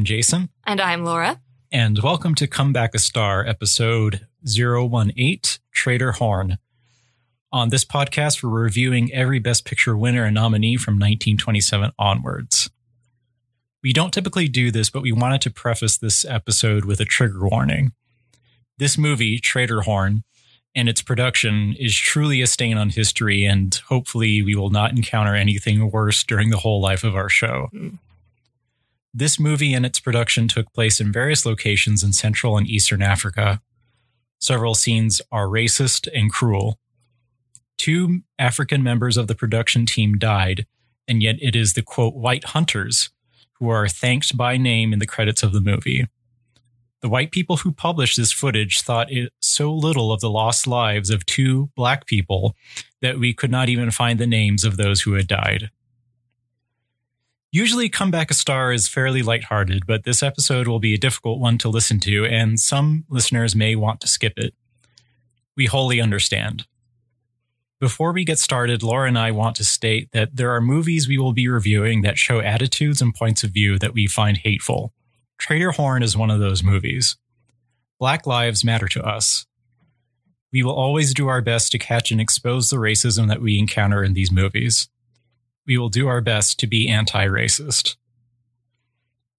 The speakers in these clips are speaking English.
I'm Jason, And I'm Laura. and welcome to Come Back a Star, episode 018 Trader Horn. On this podcast, we're reviewing every Best Picture winner and nominee from 1927 onwards. We don't typically do this, but we wanted to preface this episode with a trigger warning. This movie, Trader Horn, and its production is truly a stain on history, and hopefully, we will not encounter anything worse during the whole life of our show. Mm. This movie and its production took place in various locations in Central and Eastern Africa. Several scenes are racist and cruel. Two African members of the production team died, and yet it is the quote, white hunters who are thanked by name in the credits of the movie. The white people who published this footage thought it so little of the lost lives of two black people that we could not even find the names of those who had died. Usually, Comeback a Star is fairly lighthearted, but this episode will be a difficult one to listen to, and some listeners may want to skip it. We wholly understand. Before we get started, Laura and I want to state that there are movies we will be reviewing that show attitudes and points of view that we find hateful. Trader Horn is one of those movies. Black lives matter to us. We will always do our best to catch and expose the racism that we encounter in these movies we will do our best to be anti racist.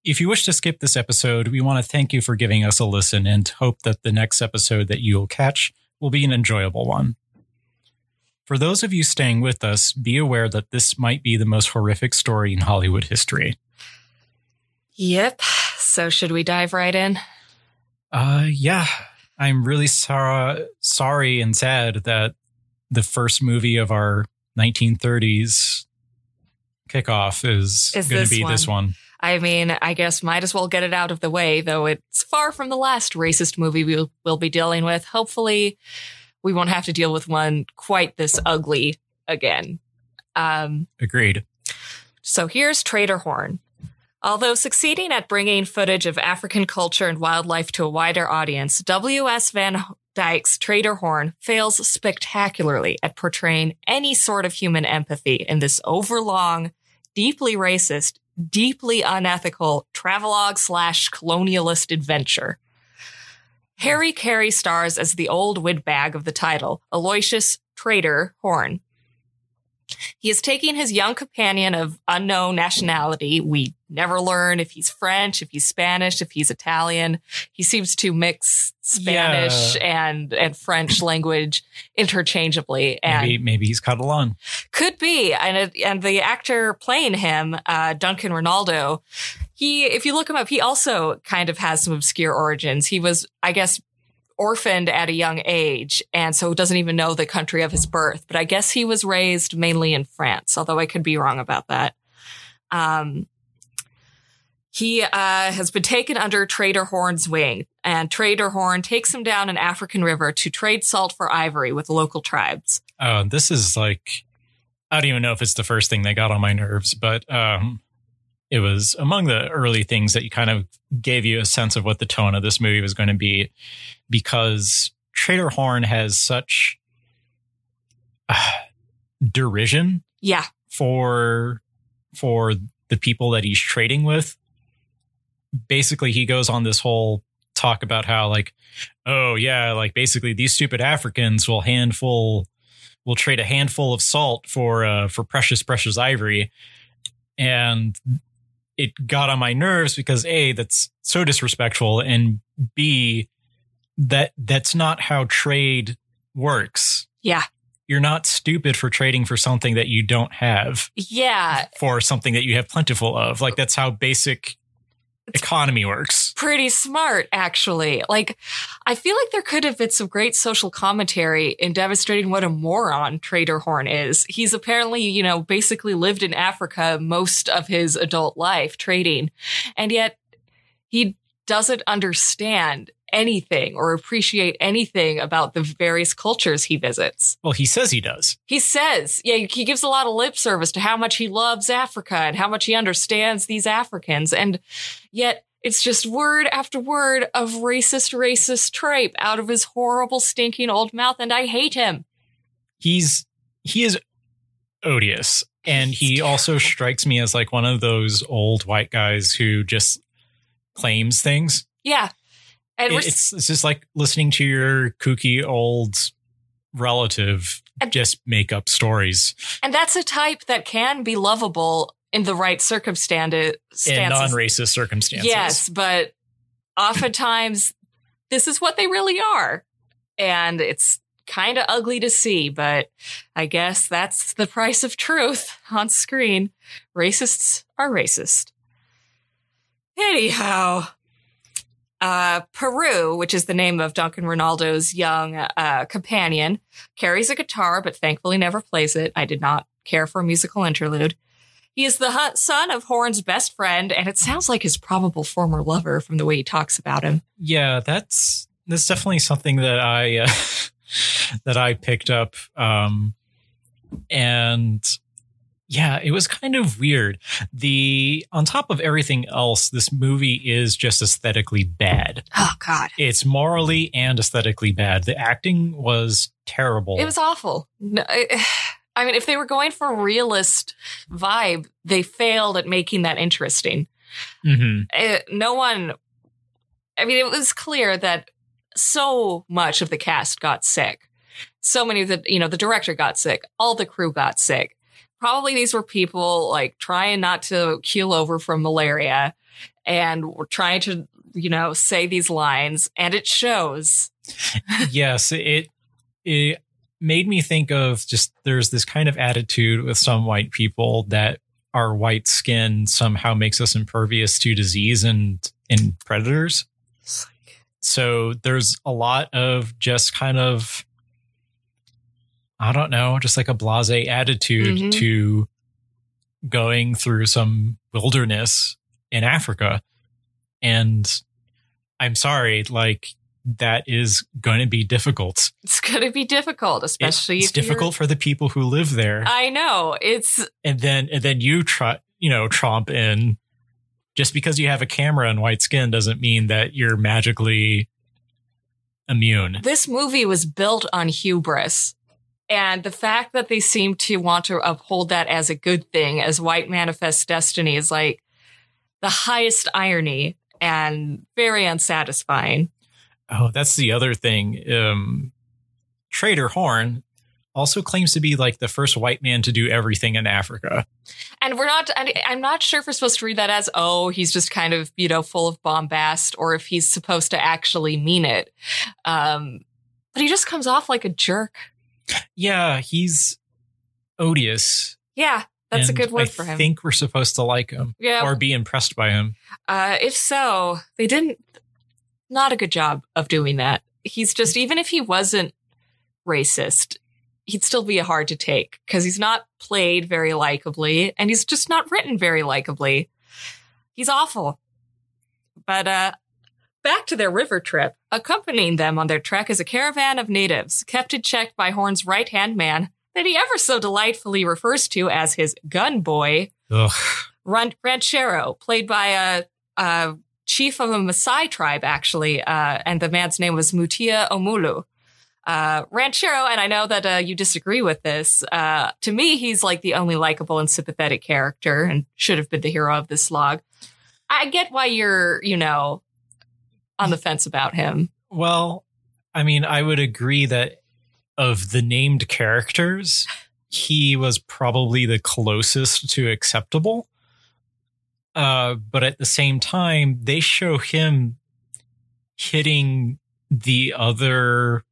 If you wish to skip this episode, we want to thank you for giving us a listen and hope that the next episode that you will catch will be an enjoyable one. For those of you staying with us, be aware that this might be the most horrific story in Hollywood history. Yep. So should we dive right in? Uh, yeah, I'm really sor- sorry and sad that the first movie of our 1930s kickoff is, Is going to be this one. I mean, I guess might as well get it out of the way, though it's far from the last racist movie we'll, we'll be dealing with. Hopefully, we won't have to deal with one quite this ugly again. Um, Agreed. So here's Trader Horn. Although succeeding at bringing footage of African culture and wildlife to a wider audience, W.S. Van Dyke's Trader Horn fails spectacularly at portraying any sort of human empathy in this overlong, deeply racist, deeply unethical travelogue slash colonialist adventure. Harry Carey stars as the old windbag of the title, Aloysius Trader Horn. He is taking his young companion of unknown nationality. We never learn if he's French, if he's Spanish, if he's Italian. He seems to mix Spanish and and French language interchangeably, and Maybe maybe he's Catalan. could be. And it, and the actor playing him, uh, Duncan Renaldo, he if you look him up, he also kind of has some obscure origins. He was, I guess, orphaned at a young age and so doesn't even know the country of his birth. But i guess he was raised mainly in france although i could be wrong about that. Um, he uh, has been taken under trader horn's wing and trader horn takes him down an african river to trade salt for ivory with local tribes. Oh, this is like I don't even know if it's the first thing that got on my nerves, but um it was among the early things that you kind of gave you a sense of what the tone of this movie was going to be because Trader Horn has such uh, derision yeah for for the people that he's trading with. Basically, he goes on this whole talk about how like, oh yeah, like basically these stupid Africans will handful will trade a handful of salt for uh for precious precious ivory, and it got on my nerves because a that's so disrespectful and b that that's not how trade works. yeah You're not stupid for trading for something that you don't have yeah for something that you have plentiful of. Like that's how basic economy works. pretty smart, actually. Like, I feel like there could have been some great social commentary in demonstrating what a moron Trader Horn is. He's apparently, you know, basically lived in Africa most of his adult life trading, and yet he doesn't understand anything or appreciate anything about the various cultures he visits. Well, he says he does. He says, yeah, he gives a lot of lip service to how much he loves Africa and how much he understands these Africans. And yet it's just word after word of racist, racist tripe out of his horrible, stinking old mouth. And I hate him. He's he is odious. and he also strikes me as like one of those old white guys who just claims things. Yeah. And It- it's it's just like listening to your kooky old relative And- just make up stories and that's a type that can be lovable in the right circumstances. in non-racist circumstances. Yes, but oftentimes this is what they really are. And it's kind of ugly to see, but I guess that's the price of truth on screen. Racists are racist. Anyhow, uh, Peru, which is the name of Duncan Renaldo's young uh, companion, carries a guitar, but thankfully never plays it. I did not care for a musical interlude. He is the son of Horn's best friend, and it sounds like his probable former lover from the way he talks about him. Yeah, that's that's definitely something that I uh, that I picked up, um, and yeah, it was kind of weird. The on top of everything else, this movie is just aesthetically bad. Oh, God. It's morally and aesthetically bad. The acting was terrible. It was awful. No, I I mean, if they were going for a realist vibe, they failed at making that interesting. Mhm. Uh, no one, I mean, it was clear that so much of the cast got sick. So many of the, you know, the director got sick. All the crew got sick. Probably these were people like trying not to keel over from malaria and were trying to, you know, say these lines and it shows. yes, it it made me think of just there's this kind of attitude with some white people that our white skin somehow makes us impervious to disease and and predators. So there's a lot of just kind of I don't know, just like a blasé attitude Mhm. to going through some wilderness in Africa. And I'm sorry, like that is going to be difficult. It's going to be difficult, especially it's difficult for the people who live there. I know it's and then and then you try you know tromp in just because you have a camera and white skin doesn't mean that you're magically immune. this movie was built on hubris. And the fact that they seem to want to uphold that as a good thing, as white manifest destiny, is like the highest irony and very unsatisfying. Oh, that's the other thing. Um Trader Horn also claims to be like the first white man to do everything in Africa. And we're not, I'm not sure if we're supposed to read that as, oh, he's just kind of, you know, full of bombast or if he's supposed to actually mean it. Um, but he just comes off like a jerk. Yeah, he's odious. Yeah, that's a good word I for him. I think we're supposed to like him yeah. or be impressed by him. Uh, if so, they didn't, not a good job of doing that. He's just, even if he wasn't racist, he'd still be hard to take because he's not played very likably and he's just not written very likably. He's awful. But, uh, back to their river trip. Accompanying them on their trek is a caravan of natives, kept in check by Horn's right hand man that he ever so delightfully refers to as his gun boy. Ran- Ranchero, played by a, a chief of a Maasai tribe, actually, uh, and the man's name was Mutia Omoolu. Uh, Ranchero, and I know that uh, you disagree with this. Uh, to me, he's like the only likable and sympathetic character, and should have been the hero of this slog. I get why you're, you know, on the fence about him. Well, I mean, I would agree that of the named characters, he was probably the closest to acceptable. Uh, but at the same time, they show him hitting the other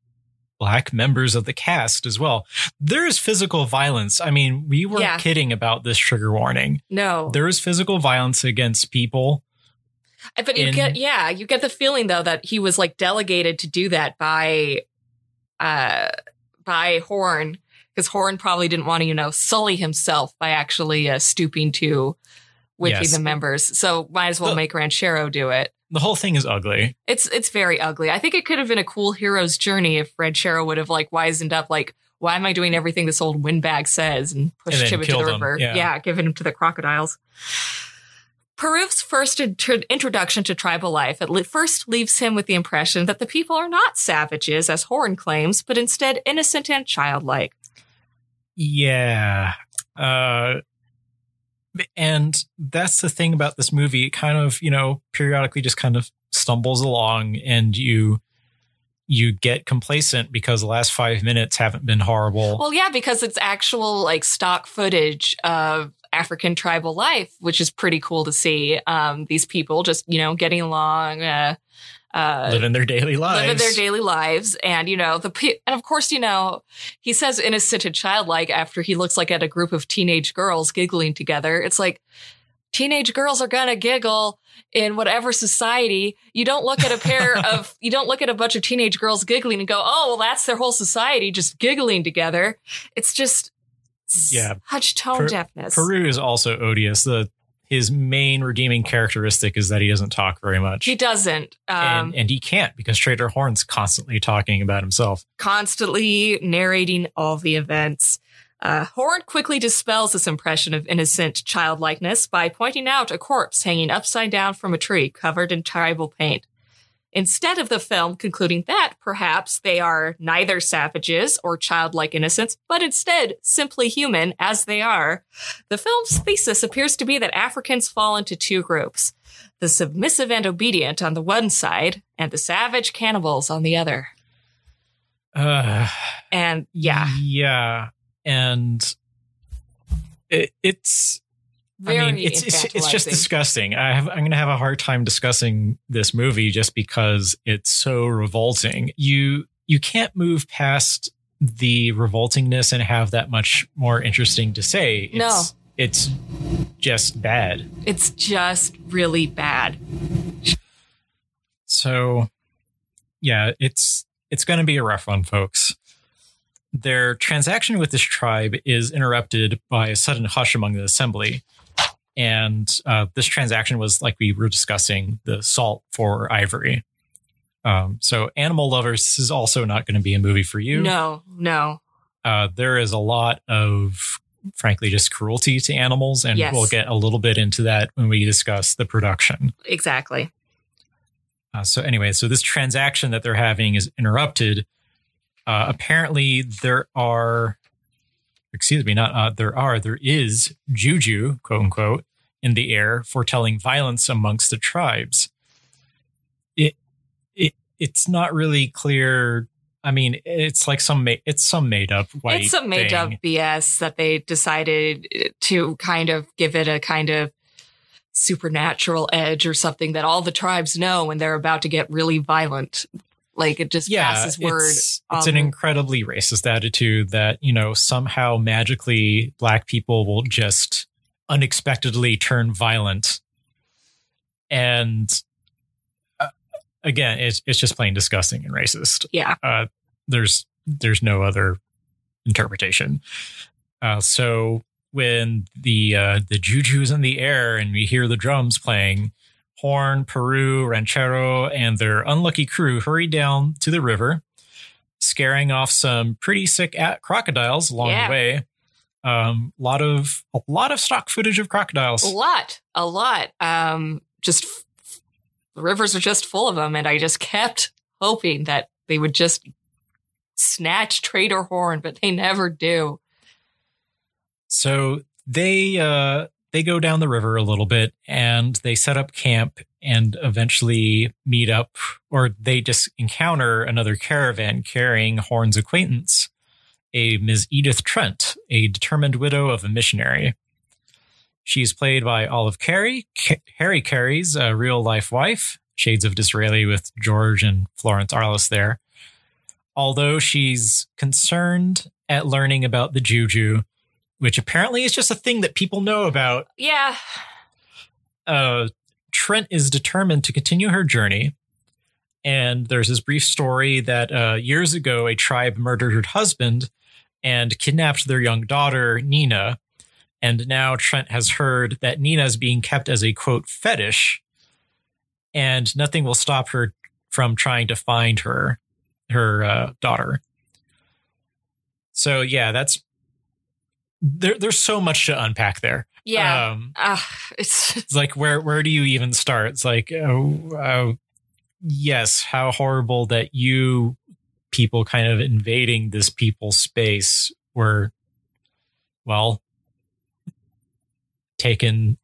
black members of the cast as well. There is physical violence. I mean, we weren't Yeah. kidding about this trigger warning. No, There is physical violence against people. But you in- get, yeah, you get the feeling though that he was like delegated to do that by, uh, by Horn, because Horn probably didn't want to, you know, sully himself by actually uh, stooping to whipping Yes. the members. So might as well The- make Ranchero do it. The whole thing is ugly. It's it's very ugly. I think it could have been a cool hero's journey if Ranchero would have like wizened up, like, why am I doing everything this old windbag says and pushed And him into the killed him, river? yeah. giving him to the crocodiles. Peruf's first intro- introduction to tribal life at le- first leaves him with the impression that the people are not savages, as Horn claims, but instead innocent and childlike. Yeah. Uh, and that's the thing about this movie. It kind of, you know, periodically just kind of stumbles along and you you get complacent because the last five minutes haven't been horrible. Well, yeah, because it's actual like stock footage of African tribal life, which is pretty cool to see. Um, these people just, you know, getting along, uh, uh, living their daily lives. living their daily lives. And, you know, the, and of course, you know, he says innocent and childlike after he looks like at a group of teenage girls giggling together. It's like, teenage girls are gonna giggle in whatever society. You don't look at a pair of, you don't look at a bunch of teenage girls giggling and go, oh, well, that's their whole society just giggling together. It's just Yeah. such tone Per- deafness. Peru is also odious. The his main redeeming characteristic is that he doesn't talk very much. he doesn't. Um, and, and he can't because Trader Horn's constantly talking about himself. constantly narrating all the events. Uh, Horn quickly dispels this impression of innocent childlikeness by pointing out a corpse hanging upside down from a tree covered in tribal paint. Instead of the film concluding that perhaps they are neither savages or childlike innocents, but instead simply human as they are, the film's thesis appears to be that Africans fall into two groups the submissive and obedient on the one side, and the savage cannibals on the other. Uh, And yeah, yeah, and it, it's. Very I mean, it's, it's it's just disgusting. I have I'm going to have a hard time discussing this movie just because it's so revolting. You you can't move past the revoltingness and have that much more interesting to say. It's, No. it's just bad. It's just really bad. So, yeah, it's it's going to be a rough one, folks. Their transaction with this tribe is interrupted by a sudden hush among the assembly, and uh, this transaction was like we were discussing the salt for ivory. Um, so, animal lovers, this is also not going to be a movie for you. No, no. Uh, there is a lot of, frankly, just cruelty to animals, and Yes. we'll get a little bit into that when we discuss the production. Exactly. Uh, so anyway, so this transaction that they're having is interrupted. Uh, apparently, there are, excuse me, not uh, there are, there is juju, quote unquote, in the air foretelling violence amongst the tribes. It, it, it's not really clear. I mean, it's like some, ma- it's some made up white. it's some made up. BS that they decided to kind of give it a kind of supernatural edge or something that all the tribes know when they're about to get really violent. Like it just yeah, passes word. It's, it's an incredibly racist attitude that, you know, somehow magically black people will just unexpectedly turn violent. And uh, again, it's, it's just plain disgusting and racist. yeah. Uh, there's, there's no other interpretation. Uh, so when the, uh, the juju's in the air and we hear the drums playing, Horn, Peru, Ranchero, and their unlucky crew hurry down to the river, scaring off some pretty sick at crocodiles along Yeah. the way. Um, lot of a lot of stock footage of crocodiles. A lot, a lot. Um, just f- the rivers are just full of them, and I just kept hoping that they would just snatch Trader Horn, but they never do. So they uh they go down the river a little bit and they set up camp and eventually meet up or they just encounter another caravan carrying Horn's acquaintance, a Ms. Edith Trent, a determined widow of a missionary. She's played by Olive Carey, Ca- Harry Carey's uh, real life wife, Shades of Disraeli with George and Florence Arliss there. Although she's concerned at learning about the juju, which apparently is just a thing that people know about. Yeah, Uh, Trent is determined to continue her journey. And there's this brief story that uh, years ago, a tribe murdered her husband and kidnapped their young daughter, Nina. And now Trent has heard that Nina is being kept as a quote fetish, and nothing will stop her from trying to find her, her uh, daughter. So yeah, that's there. There's so much to unpack there. yeah. Um, Ah, it's it's like where where do you even start? It's like oh, oh yes, how horrible that you people kind of invading this people's space were, well, taken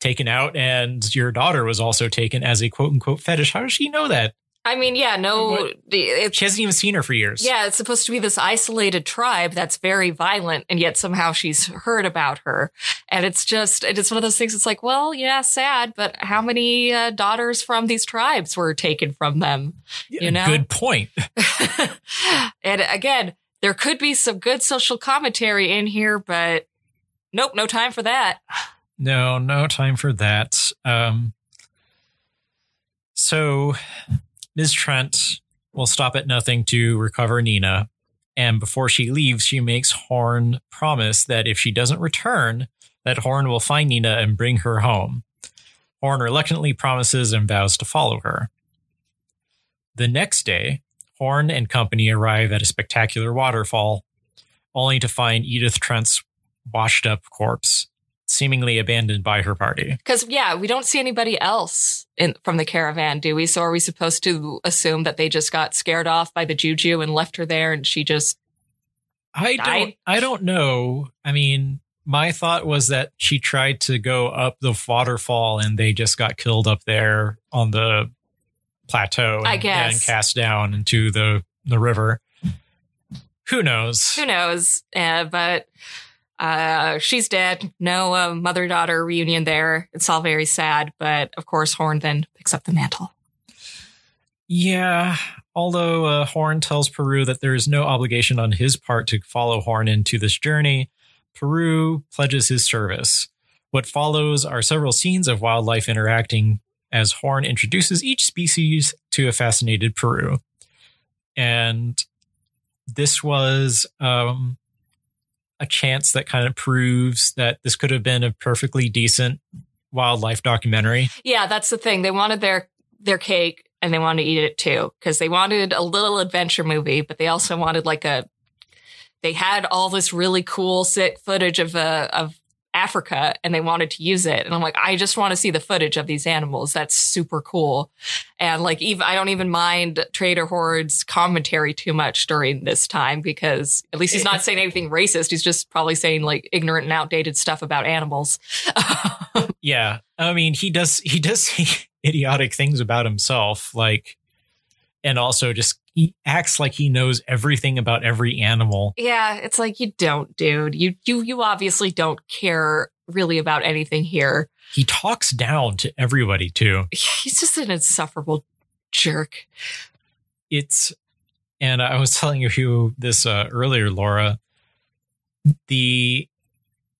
taken out, and your daughter was also taken as a quote unquote fetish. How does she know that? I mean, yeah, no? She hasn't even seen her for years. yeah, it's supposed to be this isolated tribe that's very violent, and yet somehow she's heard about her, and it's just it's one of those things. It's like, well, yeah, sad, but how many uh, daughters from these tribes were taken from them? you know? Good point. and again, there could be some good social commentary in here, but nope, no time for that. No, no time for that. Um, so Ms. Trent will stop at nothing to recover Nina. And before she leaves, she makes Horn promise that if she doesn't return, that Horn will find Nina and bring her home. Horn reluctantly promises and vows to follow her. The next day, Horn and company arrive at a spectacular waterfall, only to find Edith Trent's washed up corpse, seemingly abandoned by her party. Because yeah, we don't see anybody else in from the caravan, do we? So are we supposed to assume that they just got scared off by the juju and left her there, and she just I died? don't I don't know. I mean, my thought was that she tried to go up the waterfall and they just got killed up there on the plateau and I guess. then cast down into the the river. Who knows? who knows? Uh, but uh, she's dead. No uh, mother daughter reunion there. It's all very sad. But of course, Horn then picks up the mantle. Yeah, although uh, Horn tells Peru that there is no obligation on his part to follow Horn into this journey, Peru pledges his service. What follows are several scenes of wildlife interacting as Horn introduces each species to a fascinated Peru. And this was um, a chance that kind of proves that this could have been a perfectly decent wildlife documentary. Yeah, that's the thing. They wanted their their cake and they wanted to eat it too because they wanted a little adventure movie, but they also wanted like a. They had all this really cool sick footage of a of Africa and they wanted to use it, and I'm like, I just want to see the footage of these animals. That's super cool, and like even I don't even mind Trader Horn's commentary too much during this time because at least he's not saying anything racist. He's just probably saying like ignorant and outdated stuff about animals. Yeah, I mean, he does he does say idiotic things about himself, like, and also just he acts like he knows everything about every animal. Yeah, it's like you don't, dude. You you you obviously don't care really about anything here. He talks down to everybody too. He's just an insufferable jerk. It's, and I was telling you this uh, earlier, Laura. The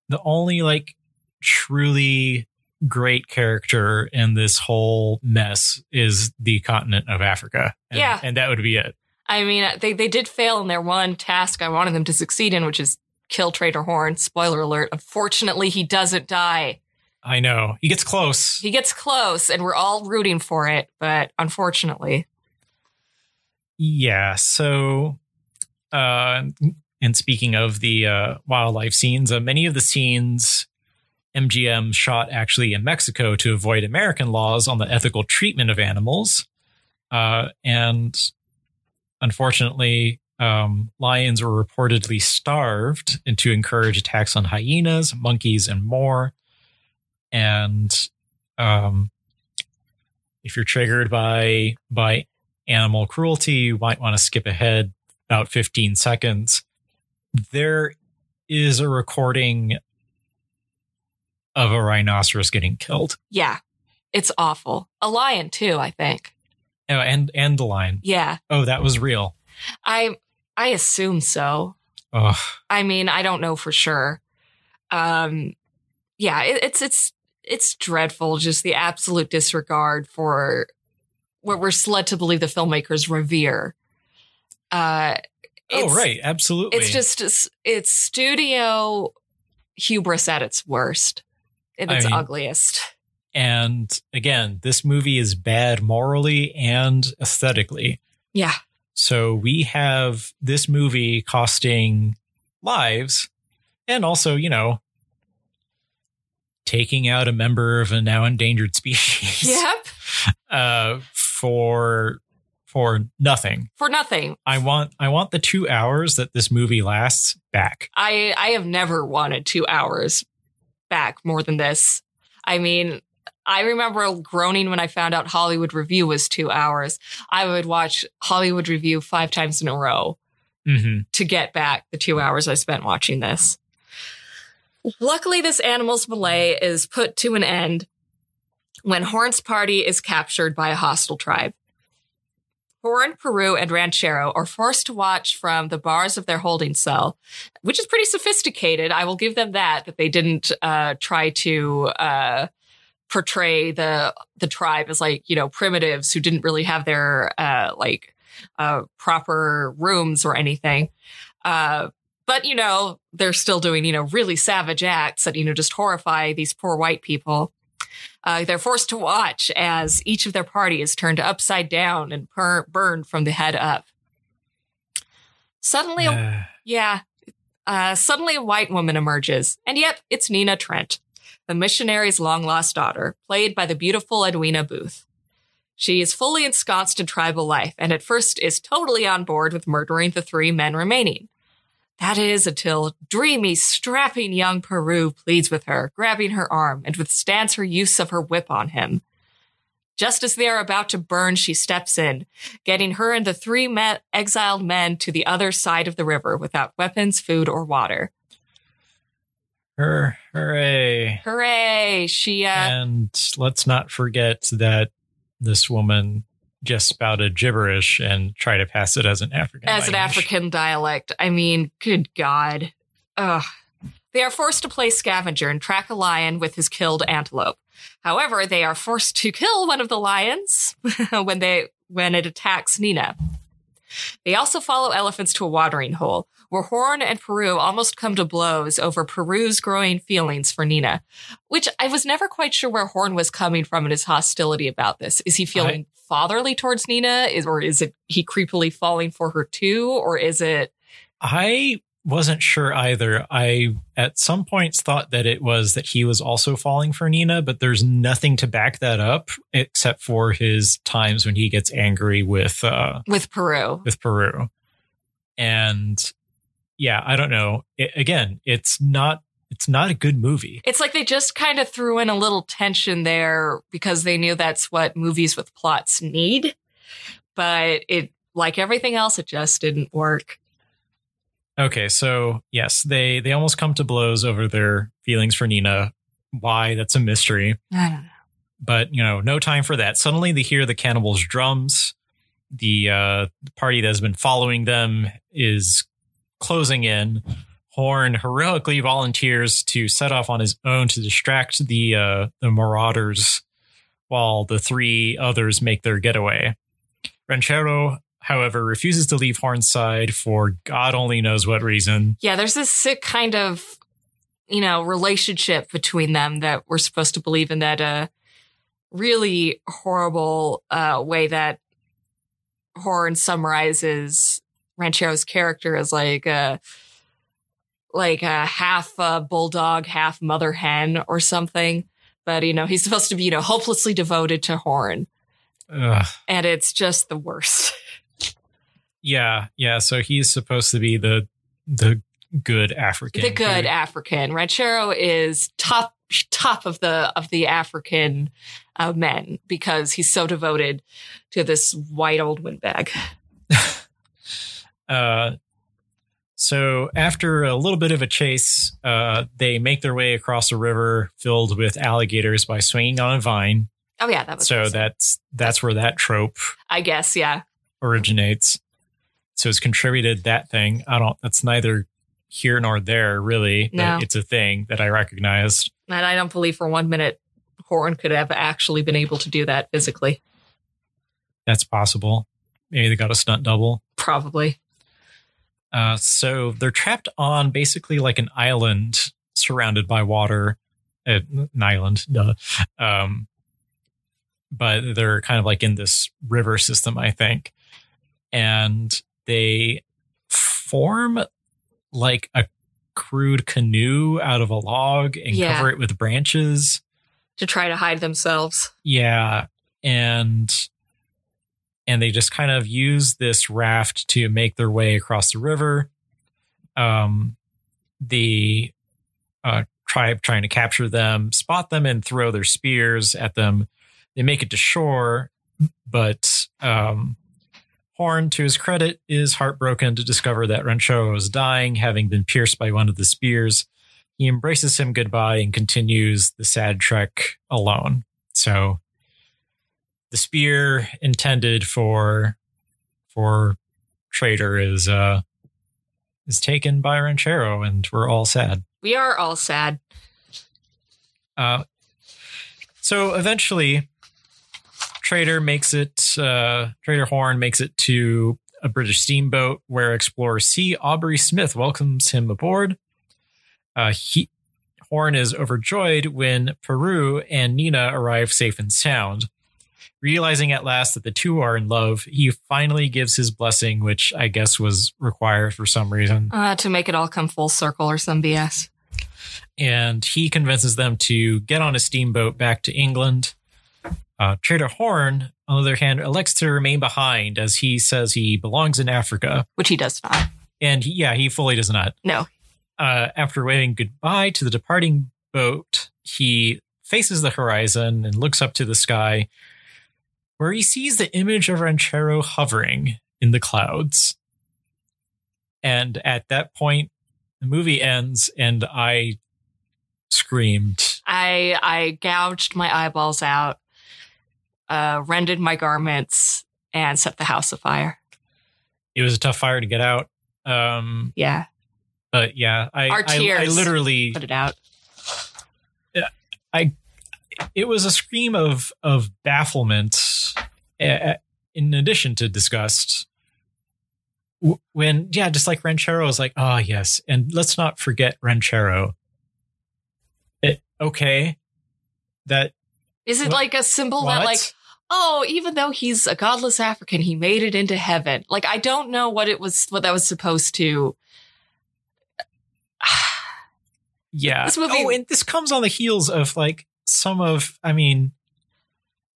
the only like truly great character in this whole mess is the continent of Africa. And, Yeah. and that would be it. I mean, they they did fail in their one task I wanted them to succeed in, which is kill Trader Horn. Spoiler alert. Unfortunately, he doesn't die. I know he gets close. He gets close, and we're all rooting for it, but unfortunately, Yeah. So, uh, and speaking of the uh, wildlife scenes, uh, many of the scenes MGM shot actually in Mexico to avoid American laws on the ethical treatment of animals. Uh, and unfortunately, um, lions were reportedly starved and to encourage attacks on hyenas, monkeys, and more. And um, if you're triggered by by animal cruelty, you might want to skip ahead about 15 seconds. There is a recording of a rhinoceros getting killed. yeah, it's awful. A lion too, I think. Oh, and and the lion. Yeah, Oh, that was real. I I assume so. Oh, I mean, I don't know for sure. Um, yeah, it, it's it's it's dreadful. Just the absolute disregard for what we're led to believe the filmmakers revere. Uh, oh, right, absolutely. It's just it's studio hubris at its worst, at I its mean- ugliest. and again, this movie is bad morally and aesthetically. Yeah, So we have this movie costing lives and also, you know, taking out a member of a now endangered species yep, uh, for for nothing. for nothing. I want I want the 2 hours that this movie lasts back. I I have never wanted two hours back more than this. I mean, I remember groaning when I found out Hollywood Revue was two hours. I would watch Hollywood Revue five times in a row hmm to get back the two hours I spent watching this. Luckily, this animal's melee is put to an end when Horn's party is captured by a hostile tribe. Horn, Peru, and Ranchero are forced to watch from the bars of their holding cell, which is pretty sophisticated. I will give them that, that they didn't uh, try to uh, portray the the tribe as like, you know, primitives who didn't really have their uh, like uh, proper rooms or anything. Uh, but you know, they're still doing, you know, really savage acts that, you know, just horrify these poor white people. Uh, they're forced to watch as each of their party is turned upside down and per- burned from the head up. Suddenly, a- Uh, yeah, uh, suddenly a white woman emerges, and yep, it's Nina Trent, the missionary's long lost daughter, played by the beautiful Edwina Booth. She is fully ensconced in tribal life, and at first is totally on board with murdering the three men remaining. That is until dreamy, strapping young Peru pleads with her, grabbing her arm, and withstands her use of her whip on him. Just as they are about to burn, she steps in, getting her and the three me- exiled men to the other side of the river without weapons, food, or water. hur- hooray. Hooray! She, uh, and let's not forget that this woman just spouted gibberish and try to pass it as an African. as an. African dialect. I mean, good God. Ugh. They are forced to play scavenger and track a lion with his killed antelope. However, they are forced to kill one of the lions when they when it attacks Nina. They also follow elephants to a watering hole, where Horn and Peru almost come to blows over Peru's growing feelings for Nina, which I was never quite sure where Horn was coming from in his hostility about this. Is he feeling fatherly towards Nina, is or is it he creepily falling for her too, or is it I wasn't sure either. I at some points thought that it was that he was also falling for Nina, but there's nothing to back that up except for his times when he gets angry with uh with Peru? with Peru. And yeah, I don't know. It, again, it's not it's not a good movie. It's like they just kind of threw in a little tension there because they knew that's what movies with plots need. But it, like everything else, it just didn't work. Okay, so yes, they they almost come to blows over their feelings for Nina. Why? That's a mystery. I don't know. But you know, no time for that. Suddenly, they hear the cannibals' drums. The uh, party that has been following them is closing in. Horn heroically volunteers to set off on his own to distract the uh, the marauders, while the three others make their getaway. Ranchero, however, refuses to leave Horn's side for God only knows what reason. Yeah, there's this sick kind of, you know, relationship between them that we're supposed to believe in that uh really horrible uh way that Horn summarizes Ranchero's character is like a like a half uh, bulldog, half mother hen or something. But you know, he's supposed to be, you know, hopelessly devoted to Horn. Ugh. And it's just the worst. Yeah, yeah. So he's supposed to be the the good African. the good who- African. Ranchero is top top of the of the African uh, men because he's so devoted to this white old windbag. Uh, so after a little bit of a chase, uh, they make their way across a river filled with alligators by swinging on a vine. Oh yeah, that was So awesome. that's that's where that trope I guess yeah. originates. So it's contributed that thing. I don't. That's neither here nor there, really. but No. it's a thing that I recognized. And I don't believe for one minute Horn could have actually been able to do that physically. That's possible. Maybe they got a stunt double. Probably. Uh, so they're trapped on basically like an island surrounded by water. Uh, an island, duh. Um, but they're kind of like in this river system, I think. And they form like a crude canoe out of a log and Yeah. cover it with branches. To try to hide themselves. Yeah, and and they just kind of use this raft to make their way across the river. Um, the uh, tribe trying to capture them, spot them, and throw their spears at them. They make it to shore, but um, Horn, to his credit, is heartbroken to discover that Ranchero is dying, having been pierced by one of the spears. He embraces him goodbye and continues the sad trek alone. So, the spear intended for for Trader is uh is taken by Ranchero, and we're all sad. We are all sad. Uh, so eventually, Trader makes it. Uh, Trader Horn makes it to a British steamboat where explorer C. Aubrey Smith welcomes him aboard. Uh, he, Horn is overjoyed when Peru and Nina arrive safe and sound. Realizing at last that the two are in love, he finally gives his blessing, which I guess was required for some reason. Uh, to make it all come full circle or some BS. And he convinces them to get on a steamboat back to England. Uh, Trader Horn, on the other hand, elects to remain behind as he says he belongs in Africa. Which he does not. And he, yeah, he fully does not. No. Uh, after waving goodbye to the departing boat, he faces the horizon and looks up to the sky, where he sees the image of Ranchero hovering in the clouds. And at that point, the movie ends, and I screamed. I I gouged my eyeballs out, uh, rended my garments, and set the house afire. It was a tough fire to get out. Um, Yeah, but yeah, I, Our I, I literally, put it out. Yeah, I it was a scream of of bafflement, in addition to disgust. When yeah, just like Ranchero is like, oh yes, and let's not forget Ranchero. It, okay, that Is it What- like a symbol what? that like oh, even though he's a godless African, he made it into heaven. Like I don't know what it was what that was supposed to Yeah. This movie- oh, and this comes on the heels of like some of, I mean,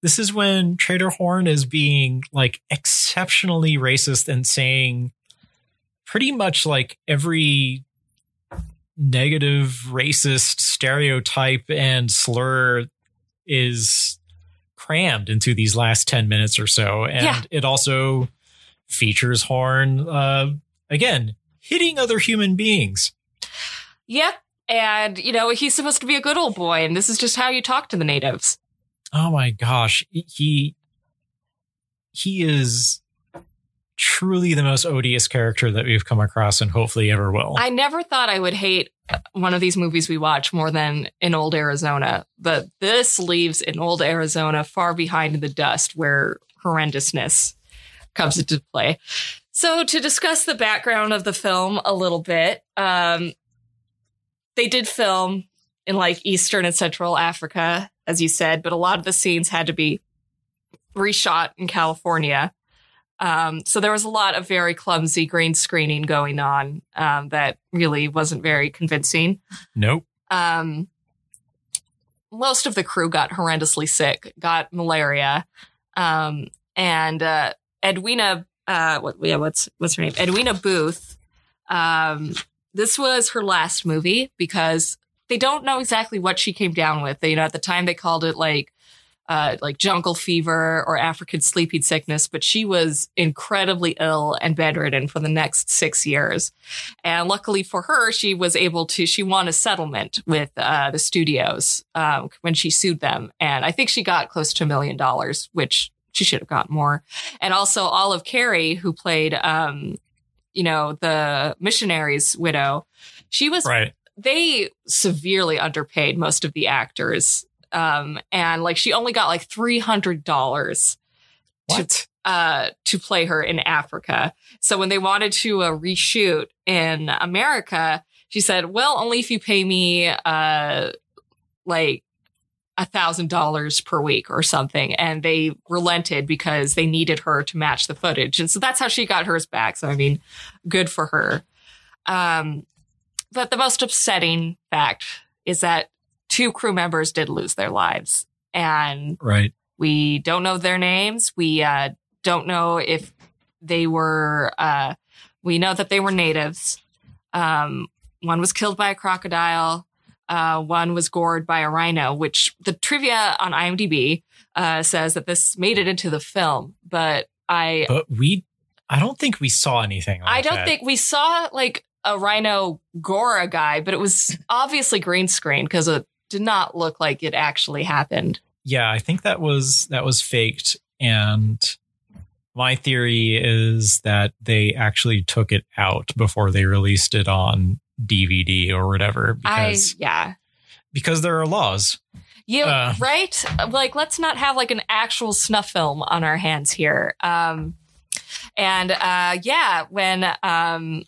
this is when Trader Horn is being like exceptionally racist and saying pretty much like every negative racist stereotype and slur is crammed into these last 10 minutes or so. And Yeah. it also features Horn, uh, again, hitting other human beings. Yep. And you know, he's supposed to be a good old boy, and this is just how you talk to the natives. Oh my gosh, he he is truly the most odious character that we've come across and hopefully ever will. I never thought I would hate one of these movies we watch more than in old Arizona, but this leaves in old Arizona far behind in the dust where horrendousness comes into play. So, to discuss the background of the film a little bit, um, they did film in like Eastern and Central Africa, as you said, but a lot of the scenes had to be reshot in California. Um, so there was a lot of very clumsy green screening going on um, that really wasn't very convincing. nope. Um, most of the crew got horrendously sick, got malaria, um, and uh, Edwina, uh, what, yeah, what's what's her name? Edwina Booth. Um, this was her last movie because they don't know exactly what she came down with. They, you know, at the time they called it like uh, like jungle fever or African sleeping sickness, but she was incredibly ill and bedridden for the next six years. And luckily for her, she was able to, she won a settlement with uh, the studios um, when she sued them. And I think she got close to a million dollars, which she should have got more. And also Olive Carey, who played, um, you know, the missionary's widow, she was Right. They severely underpaid most of the actors. Um, and like she only got like three hundred dollars What? uh to play her in Africa. So when they wanted to uh, reshoot in America, she said, "Well, only if you pay me uh like a thousand dollars per week or something." And they relented because they needed her to match the footage, and so that's how she got hers back. So I mean, good for her. Um, but the most upsetting fact is that two crew members did lose their lives, and Right. we don't know their names. We uh, don't know if they were. Uh, we know that they were natives. Um, one was killed by a crocodile. Uh, one was gored by a rhino, which the trivia on IMDb uh, says that this made it into the film, but I But we, I don't think we saw anything. Like I don't that. think we saw like a rhino gore a guy, but it was obviously green screen because it did not look like it actually happened. Yeah, I think that was that was faked, and my theory is that they actually took it out before they released it on DVD or whatever because I yeah. because there are laws. Yeah, Uh. right? Like, let's not have like an actual snuff film on our hands here. Um, and uh, yeah, when um,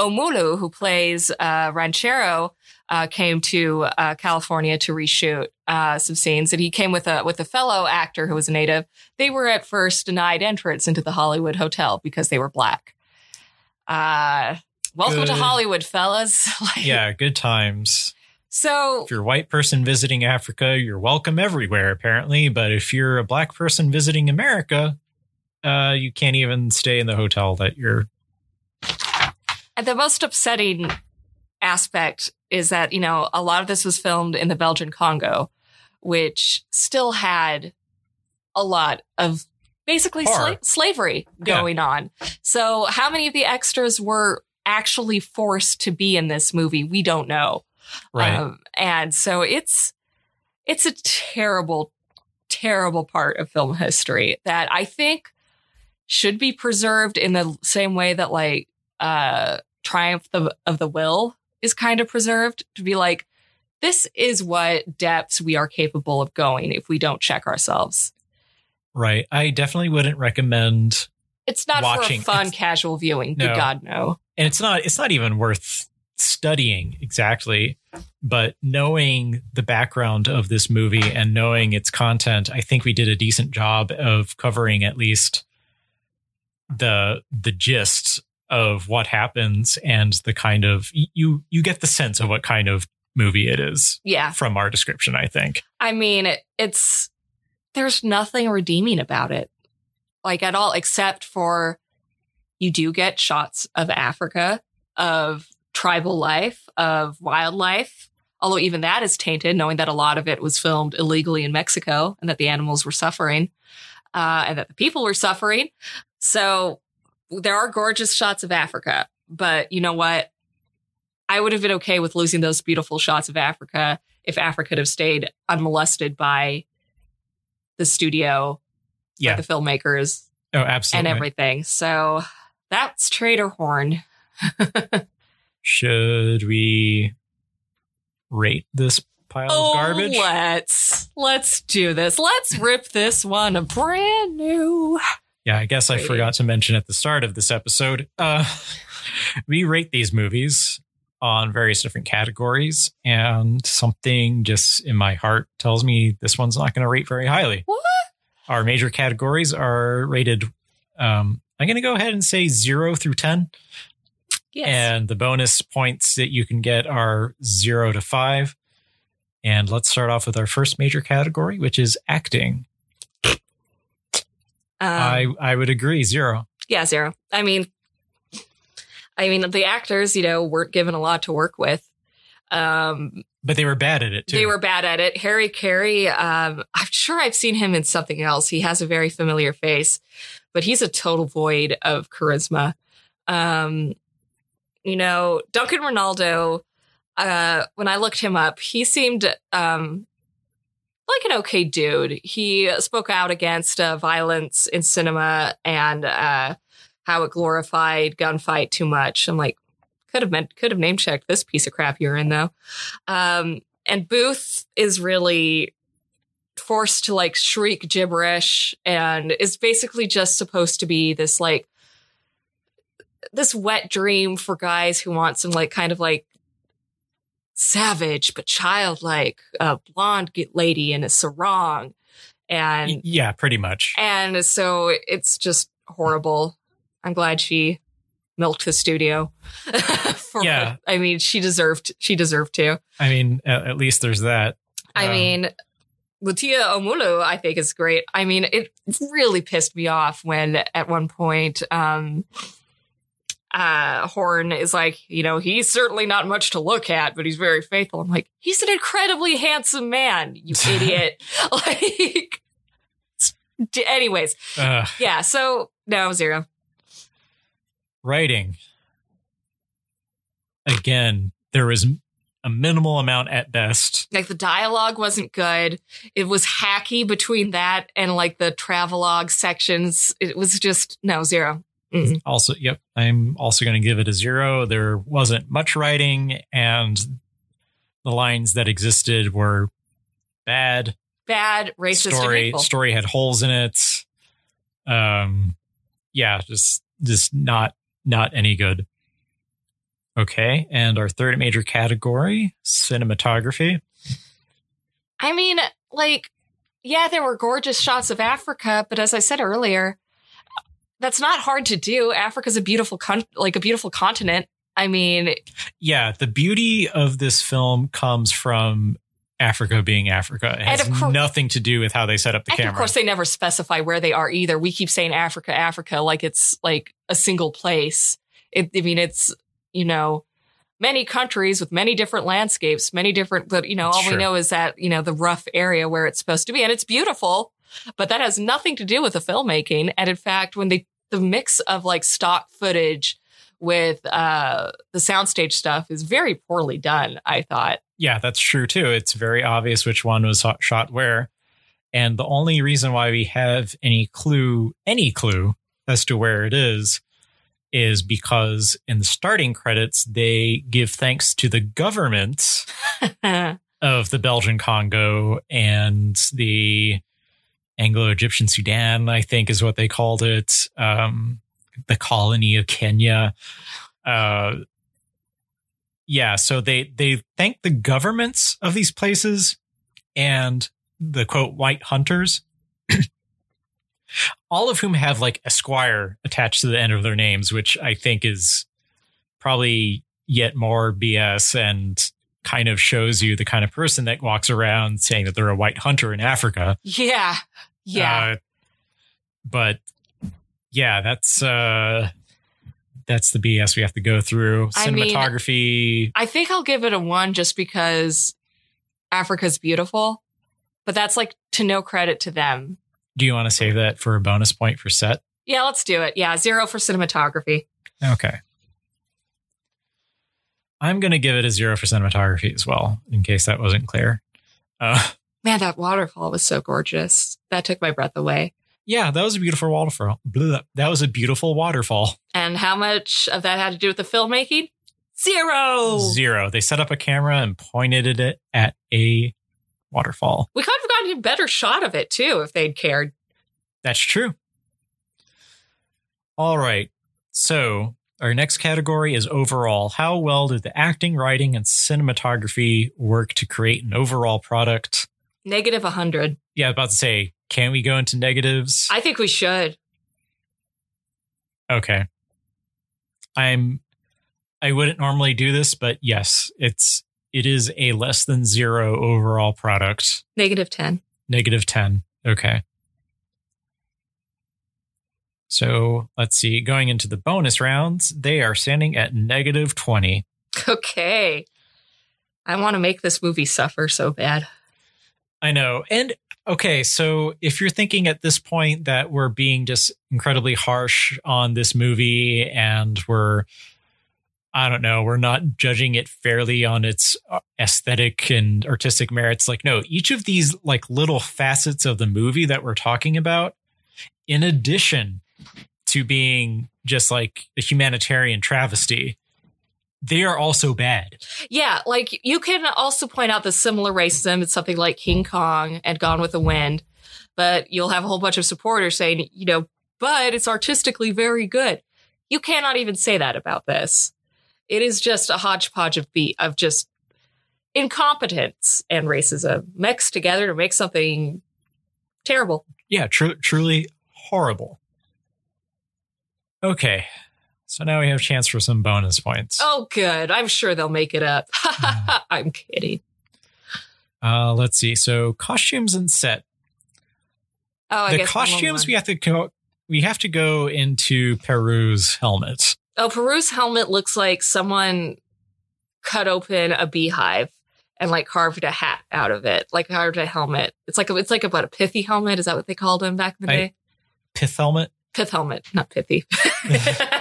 Omoolu, who plays uh, Rencharo, uh, came to uh, California to reshoot uh, some scenes, and he came with a with a fellow actor who was a native. They were at first denied entrance into the Hollywood Hotel because they were black. Uh, welcome to Hollywood, fellas. Like, Yeah, good times. So If you're a white person visiting Africa, you're welcome everywhere, apparently. But if you're a black person visiting America, uh, you can't even stay in the hotel that you're. The most upsetting aspect is that, you know, a lot of this was filmed in the Belgian Congo, which still had a lot of basically sla- slavery Yeah. going on. So, how many of the extras were actually forced to be in this movie? We don't know. Right. Um, and so it's it's a terrible, terrible part of film history that I think should be preserved in the same way that like uh Triumph of, of the Will is kind of preserved to be like this is what depths we are capable of going if we don't check ourselves. right. I definitely wouldn't recommend It's not Watching. for fun It's- casual viewing. Good God, no. and it's not it's not even worth studying exactly but knowing the background of this movie and knowing its content i think we did a decent job of covering at least the the gist of what happens and the kind of you you get the sense of what kind of movie it is Yeah. from our description i think I mean, it, it's there's nothing redeeming about it, like at all, except for you do get shots of Africa, of tribal life, of wildlife. Although even that is tainted, knowing that a lot of it was filmed illegally in Mexico and that the animals were suffering, uh, and that the people were suffering. So there are gorgeous shots of Africa, but you know what? I would have been okay with losing those beautiful shots of Africa if Africa could have stayed unmolested by the studio, yeah the filmmakers, oh absolutely and everything. So that's Trader Horn. should we rate this pile Oh, of garbage let's let's do this. Let's rip this one a brand new. Yeah, I guess I forgot to mention at the start of this episode. Uh, we rate these movies on various different categories, and something just in my heart tells me this one's not going to rate very highly. What? Our major categories are rated. Um, I'm going to go ahead and say zero through 10. Yes. And the bonus points that you can get are zero to five. And let's start off with our first major category, which is acting. Um, I, I would agree, zero. yeah, zero. I mean, I mean the actors, you know, weren't given a lot to work with. Um, But they were bad at it too. They were bad at it. Harry Carey, um, I'm sure I've seen him in something else. He has a very familiar face, but he's a total void of charisma. Um, you know, Duncan Renaldo, uh, when I looked him up, he seemed um, like an okay dude. He spoke out against uh, violence in cinema and uh, how it glorified gunfight too much. I'm like, could have meant could have name checked this piece of crap you're in though. Um, and Booth is really forced to like shriek gibberish and is basically just supposed to be this like this wet dream for guys who want some like kind of like savage but childlike uh, blonde lady in a sarong and yeah, pretty much. and so it's just horrible. I'm glad she milked the studio. for Yeah. I mean, she deserved. She deserved to. I mean, at, at least there's that. I Um, mean, Mutia Omoolu, I think is great. I mean, it really pissed me off when at one point, um, uh, Horn is like, you know, he's certainly not much to look at, but he's very faithful. I'm like, he's an incredibly handsome man, you idiot. like, anyways, Ugh. yeah. So no zero. writing. Again, there was a minimal amount at best. Like the dialogue wasn't good. It was hacky between that and like the travelogue sections. It was just no zero. Mm-mm. Also, yep, I'm also going to give it a zero. There wasn't much writing, and the lines that existed were bad. Bad, racist, story story had holes in it. Um, yeah, just just not not any good. Okay, and our third major category, cinematography. I mean, like, yeah, there were gorgeous shots of Africa, but as I said earlier, that's not hard to do. Africa's a beautiful, con- like a beautiful continent. I mean, Yeah, the beauty of this film comes from Africa being Africa. It has And of cour- nothing to do with how they set up the and camera. of course, they never specify where they are either. We keep saying Africa, Africa, like it's like a single place. It, I mean, it's you know many countries with many different landscapes, many different. But you know, all Sure. we know is that you know the rough area where it's supposed to be, and it's beautiful. But that has nothing to do with the filmmaking. And in fact, when they the mix of like stock footage with uh the soundstage stuff is very poorly done. I thought. yeah, that's true too. It's very obvious which one was shot- shot where. And the only reason why we have any clue, any clue as to where it is, is because in the starting credits, they give thanks to the government of the Belgian Congo and the Anglo Egyptian Sudan, I think is what they called it. Um, the colony of Kenya. Uh, yeah, so they they thank the governments of these places and the quote white hunters, all of whom have like Esquire attached to the end of their names, which I think is probably yet more BS and kind of shows you the kind of person that walks around saying that they're a white hunter in Africa. yeah, yeah. Uh, but yeah, that's uh that's the BS we have to go through. I mean- Cinematography. I think I'll give it a one just because Africa's beautiful, but that's like to no credit to them. do you want to save that for a bonus point for set? Yeah, let's do it. Yeah, zero for cinematography. Okay. I'm going to give it a zero for cinematography as well, in case that wasn't clear. Uh, Man, that waterfall was so gorgeous. That took my breath away. yeah, that was a beautiful waterfall. Blah. That was a beautiful waterfall. And how much of that had to do with the filmmaking? Zero. Zero. They set up a camera and pointed it at a waterfall. We could have gotten a better shot of it too if they'd cared. That's true. All right. So our next category is overall. How well did the acting, writing, and cinematography work to create an overall product? Negative 100. Yeah, I was about to say, can we go into negatives? I think we should. okay. I'm I wouldn't normally do this, but yes, it's it is a less than zero overall product. Negative 10. Negative 10. Okay. So let's see. Going into the bonus rounds, they are standing at negative 20. Okay. I want to make this movie suffer so bad. I know. And okay, so if you're thinking at this point that we're being just incredibly harsh on this movie and we're, I don't know, we're not judging it fairly on its uh, aesthetic and artistic merits, like, no, each of these like little facets of the movie that we're talking about, in addition to being just like a humanitarian travesty, they are also bad. Yeah, like you can also point out the similar racism. in something like King Kong and Gone with the Wind, but you'll have a whole bunch of supporters saying, you know, but it's artistically very good. You cannot even say that about this. It is just a hodgepodge of beat of just incompetence and racism mixed together to make something terrible. yeah, tru- truly horrible. Okay, so now we have a chance for some bonus points. Oh, good. I'm sure they'll make it up. I'm kidding. Uh, let's see. So costumes and set. Oh, I the costumes we have to go. We have to go into Peru's helmet. Oh, Peru's helmet looks like someone cut open a beehive and like carved a hat out of it, like carved a helmet. It's like a, it's like about a pithy helmet. Is that what they called them back in the I- day? Pith helmet. Pith helmet, not pithy.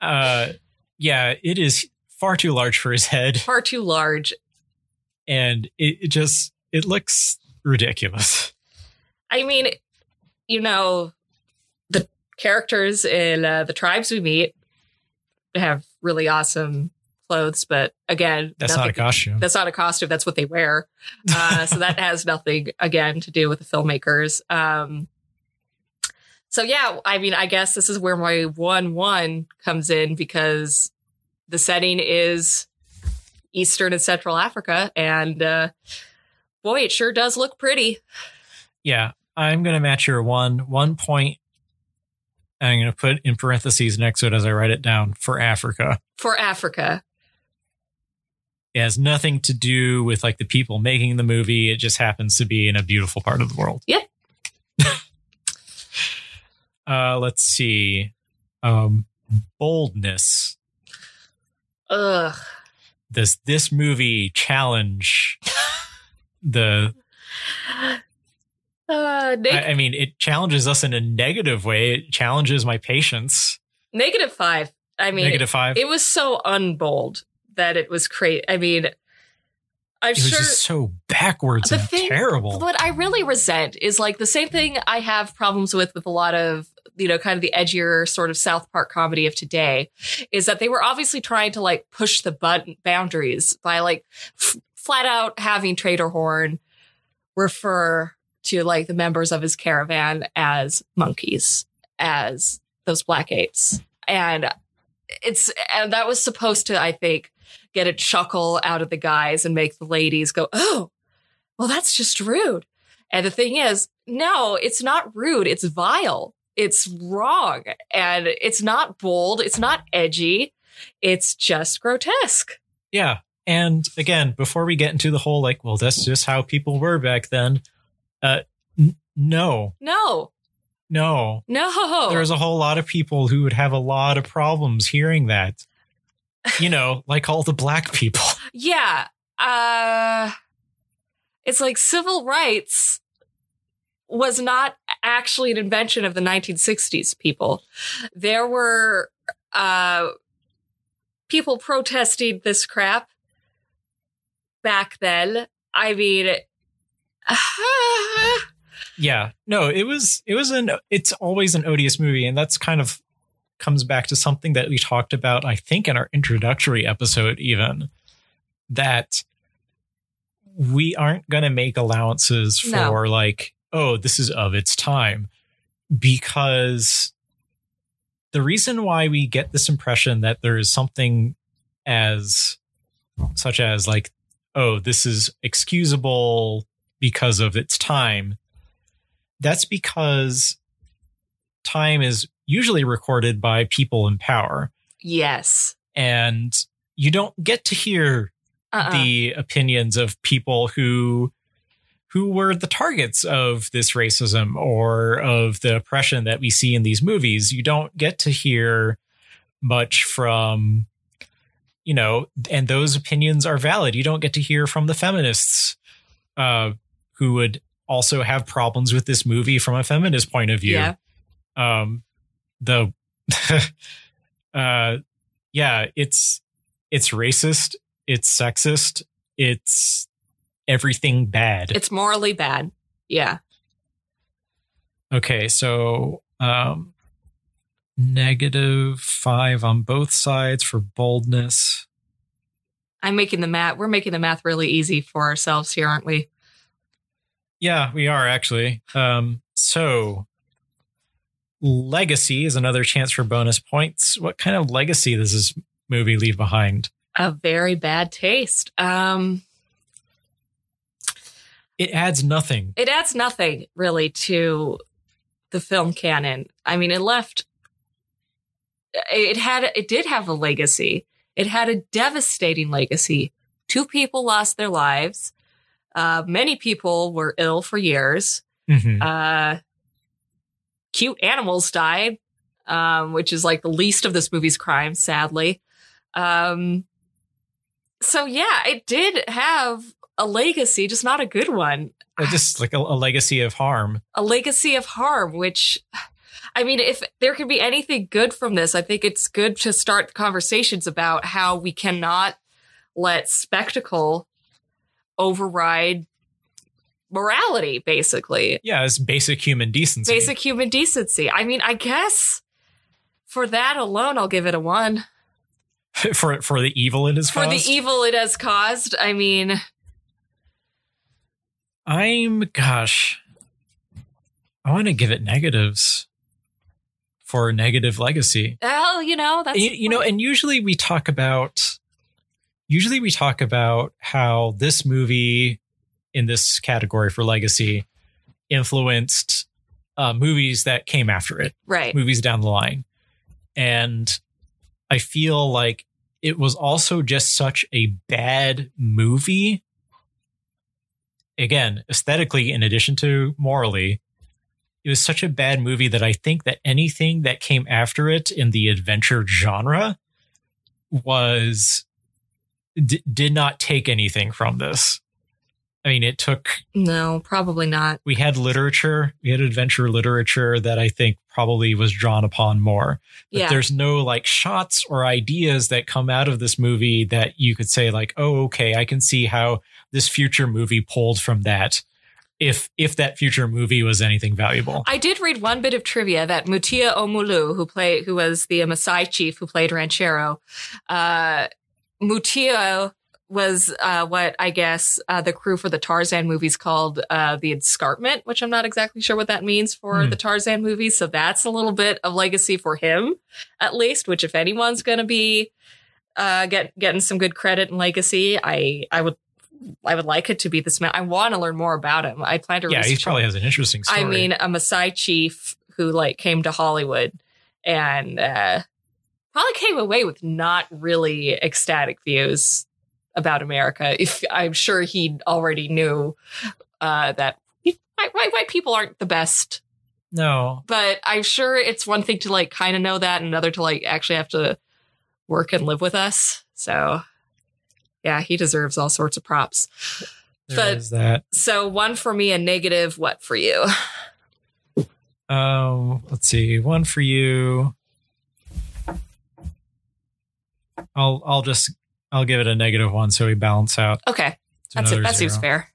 Uh, yeah, it is far too large for his head, Far too large. and it, it just it looks ridiculous. I mean, you know, the characters in uh, the tribes we meet have really awesome clothes, but again, That's not a costume. That's not a costume. That's what they wear. Uh, so that has nothing again to do with the filmmakers. Um, so yeah, I mean, I guess this is where my one one comes in because the setting is Eastern and Central Africa, and uh, boy, it sure does look pretty. Yeah, I'm going to match your one one point. I'm going to put in parentheses next to it as I write it down for Africa. for Africa. It has nothing to do with like the people making the movie. It just happens to be in a beautiful part of the world. Yep. Uh, let's see. Um, boldness. Ugh. Does this movie challenge the? Uh, neg- I, I mean, it challenges us in a negative way. It challenges my patience. negative five. I mean, Negative five. it was so unbold that it was crazy. I mean, I'm it was sure. just so backwards and thing- terrible. What I really resent is like the same thing I have problems with with a lot of you know kind of the edgier sort of South Park comedy of today is that they were obviously trying to like push the button boundaries by like f- flat out having Trader Horn refer to like the members of his caravan as monkeys as those black apes and it's and that was supposed to I think get a chuckle out of the guys and make the ladies go oh well, that's just rude. And the thing is, no, it's not rude. It's vile. It's wrong. And it's not bold. It's not edgy. It's just grotesque. Yeah. And again, before we get into the whole like, well, that's just how people were back then. Uh, n- no, No, no. no. There's a whole lot of people who would have a lot of problems hearing that. You know, like all the black people. yeah. Uh, it's like civil rights was not actually an invention of the 1960s people. There were uh, people protesting this crap back then. I mean, Yeah. No, it was it was an it's always an odious movie, and that's kind of comes back to something that we talked about, I think, in our introductory episode, even that we aren't gonna make allowances for No. like, oh, this is of its time. Because the reason why we get this impression that there is something as such as like, oh, this is excusable because of its time. That's because time is usually recorded by people in power. yes. And you don't get to hear Uh-uh. the opinions of people who who were the targets of this racism or of the oppression that we see in these movies. You don't get to hear much from you know, and those opinions are valid. You don't get to hear from the feminists uh, who would also have problems with this movie from a feminist point of view. Yeah. Um, the, uh, yeah, it's it's racist, it's sexist, it's everything bad. It's morally bad. Yeah. Okay, so um, negative five on both sides for boldness. I'm making the math. We're making the math really easy for ourselves here, aren't we? Yeah, we are actually. Um, so legacy is another chance for bonus points. What kind of legacy does this movie leave behind? A very bad taste. Um, It adds nothing. it adds nothing really to the film canon. I mean, it left. It had. It did have a legacy. It had a devastating legacy. Two people lost their lives. Uh, many people were ill for years. Mhm. Uh, cute animals died. um, which is like the least of this movie's crimes, sadly. Um, so yeah, it did have a legacy, just not a good one. Just like a, a legacy of harm. A legacy of harm, which I mean, if there could be anything good from this, I think it's good to start conversations about how we cannot let spectacle override morality, basically. Yeah, it's basic human decency. Basic human decency. I mean, I guess for that alone, I'll give it a one. for for the evil it has For caused. the evil it has caused, I mean, I'm gosh, I want to give it negatives for a negative legacy. well, you know, that's you, you know, and usually we talk about usually we talk about how this movie in this category for legacy influenced uh, movies that came after it, right. movies down the line, and I feel like it was also just such a bad movie. Again, aesthetically, in addition to morally, it was such a bad movie that I think that anything that came after it in the adventure genre was d- did not take anything from this. I mean, it took No, probably not. we had literature, we had adventure literature that I think probably was drawn upon more. But Yeah. there's no like shots or ideas that come out of this movie that you could say like, "Oh, okay, I can see how this future movie pulled from that." If if that future movie was anything valuable. I did read one bit of trivia that Mutia Omoolu, who played, who was the Maasai chief who played Rencharo, uh, Mutia was uh, what I guess uh, the crew for the Tarzan movies called uh, the Escarpment, which I'm not exactly sure what that means for Hmm. the Tarzan movies. So that's a little bit of legacy for him, at least. Which, if anyone's going to be uh, get getting some good credit and legacy, I I would. I would like it to be this man. I want to learn more about him. I plan to. yeah, he probably has an interesting story. I mean, a Maasai chief who like came to Hollywood and uh, probably came away with not really ecstatic views about America. If I'm sure he already knew uh, that white, white white people aren't the best, no, but I'm sure it's one thing to like kind of know that, and another to like actually have to work and live with us. So. Yeah, he deserves all sorts of props. there But- is that. So one for me, a negative. What for you? Um, let's see, one for you. I'll I'll just I'll give it a negative one so we balance out. Okay, that's it. That seems fair.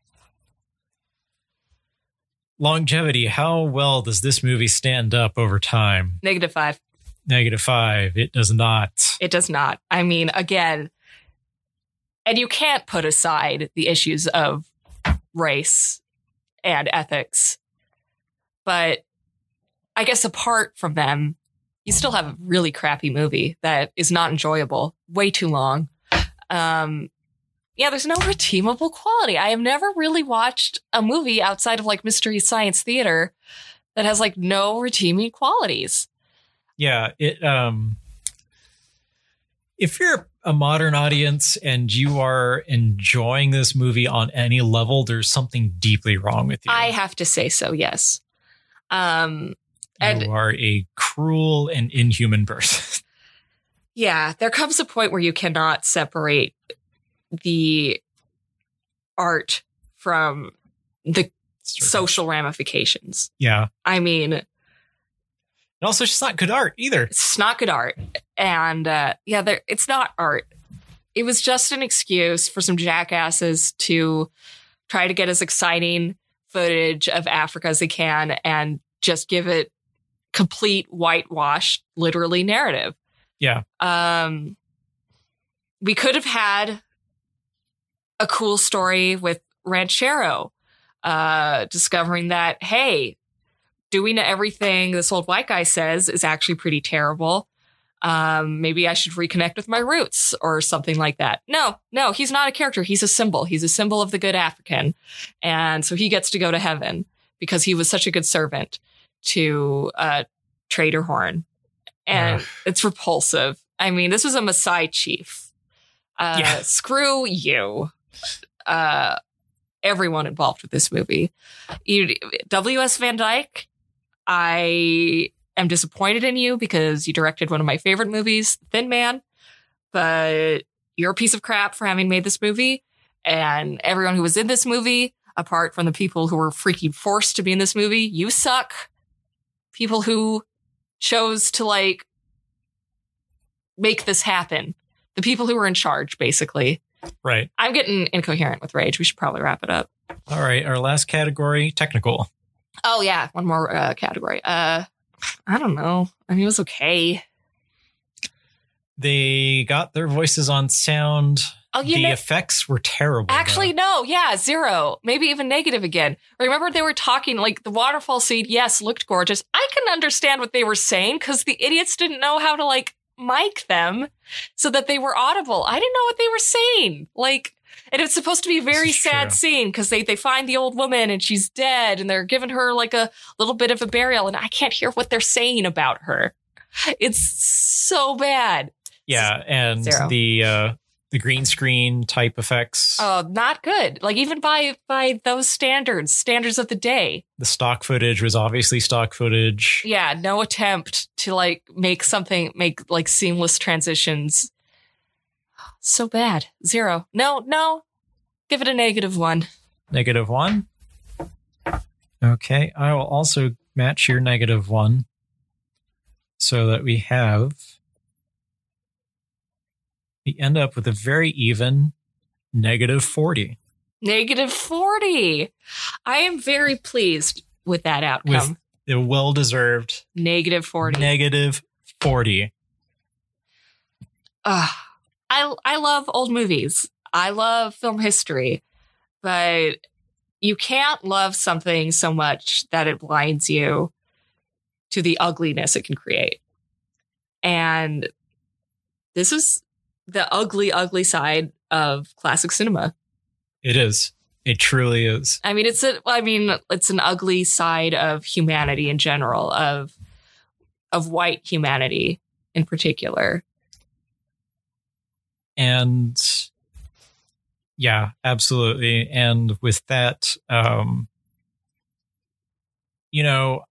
Longevity. How well does this movie stand up over time? Negative five. Negative five. It does not. It does not. I mean, again, and you can't put aside the issues of race and ethics, but I guess apart from them, you still have a really crappy movie that is not enjoyable, way too long. Um, yeah, there's no redeemable quality. I have never really watched a movie outside of like Mystery Science Theater that has like no redeeming qualities. Yeah. It. Um. If you're a modern audience and you are enjoying this movie on any level, there's something deeply wrong with you. I have to say so, yes. Um, and you are a cruel and inhuman person. yeah, there comes a point where you cannot separate the art from the social ramifications. Yeah. I mean, And also, it's just not good art either. it's not good art. And uh, yeah, there, it's not art. It was just an excuse for some jackasses to try to get as exciting footage of Africa as they can and just give it complete whitewash, literally narrative. Yeah. Um, we could have had a cool story with Rencharo, uh, discovering that, hey, doing everything this old white guy says is actually pretty terrible. Um, maybe I should reconnect with my roots or something like that. No, no, he's not a character. He's a symbol. He's a symbol of the good African. And so he gets to go to heaven because he was such a good servant to, uh, Trader Horn. And Ugh. it's repulsive. I mean, this was a Maasai chief. Uh, Yeah. Screw you. Uh, everyone involved with this movie. W.S. Van Dyke, I am disappointed in you because you directed one of my favorite movies, Thin Man, but you're a piece of crap for having made this movie. And everyone who was in this movie, apart from the people who were freaking forced to be in this movie, you suck. People who chose to like make this happen. The people who were in charge, basically. Right. I'm getting incoherent with rage. We should probably wrap it up. All right. Our last category technical. Oh, yeah. One more uh, category. Uh, I don't know. I mean, it was okay. They got their voices on sound. Oh, the know, effects were terrible. actually, though. no. Yeah, zero. Maybe even negative again. Remember, they were talking like the waterfall scene, yes, looked gorgeous. I can understand what they were saying because the idiots didn't know how to like mic them so that they were audible. I didn't know what they were saying. Like, and it's supposed to be a very sad true. scene because they, they find the old woman and she's dead and they're giving her like a little bit of a burial and I can't hear what they're saying about her. It's so bad. yeah, and Zero. the uh, the green screen type effects, Oh, not good. Like even by by those standards, standards of the day. the stock footage was obviously stock footage. Yeah, no attempt to like make something make like seamless transitions. So bad. Zero. No, no. Give it a negative one. Negative one. Okay, I will also match your negative one so that we have. We end up with a very even negative 40. Negative 40. I am very pleased with that outcome. With the well deserved Negative 40. negative 40. Ugh. I I love old movies. I love film history, but you can't love something so much that it blinds you to the ugliness it can create. And this is the ugly, ugly side of classic cinema. It is. It truly is. I mean, it's a, I mean, it's an ugly side of humanity in general, of of white humanity in particular. And yeah, absolutely. And with that, um, you know,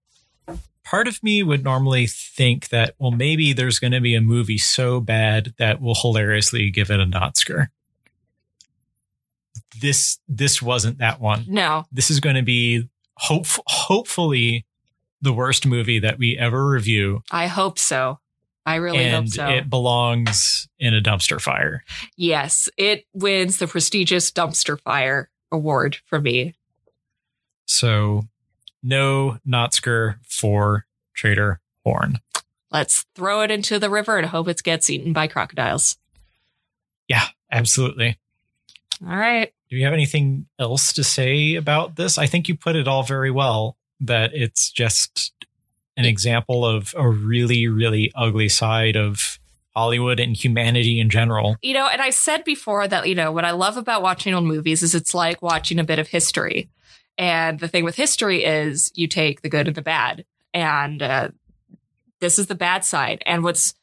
part of me would normally think that, well, maybe there's going to be a movie so bad that will hilariously give it an Oscar. This this wasn't that one. No, This is going to be hope hopefully the worst movie that we ever review, I hope so. I really and hope so. it belongs in a dumpster fire. yes, it wins the prestigious dumpster fire award for me. So no Notsker for Trader Horn. Let's throw it into the river and hope it gets eaten by crocodiles. Yeah, absolutely. All right. Do you have anything else to say about this? I think you put it all very well that it's just an example of a really, really ugly side of Hollywood and humanity in general. You know, and I said before that, you know, what I love about watching old movies is it's like watching a bit of history. And the thing with history is you take the good and the bad. And uh, this is the bad side. And what's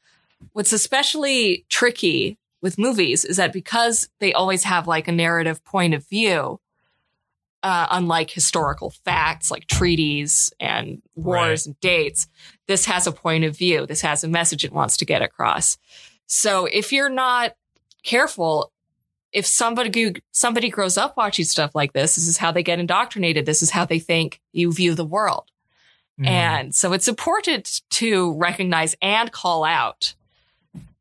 what's especially tricky with movies is that because they always have like a narrative point of view, uh, unlike historical facts like treaties and wars Right. and dates, this has a point of view. This has a message it wants to get across. So if you're not careful, if somebody somebody grows up watching stuff like this, this is how they get indoctrinated. This is how they think you view the world. Mm. And so it's important to recognize and call out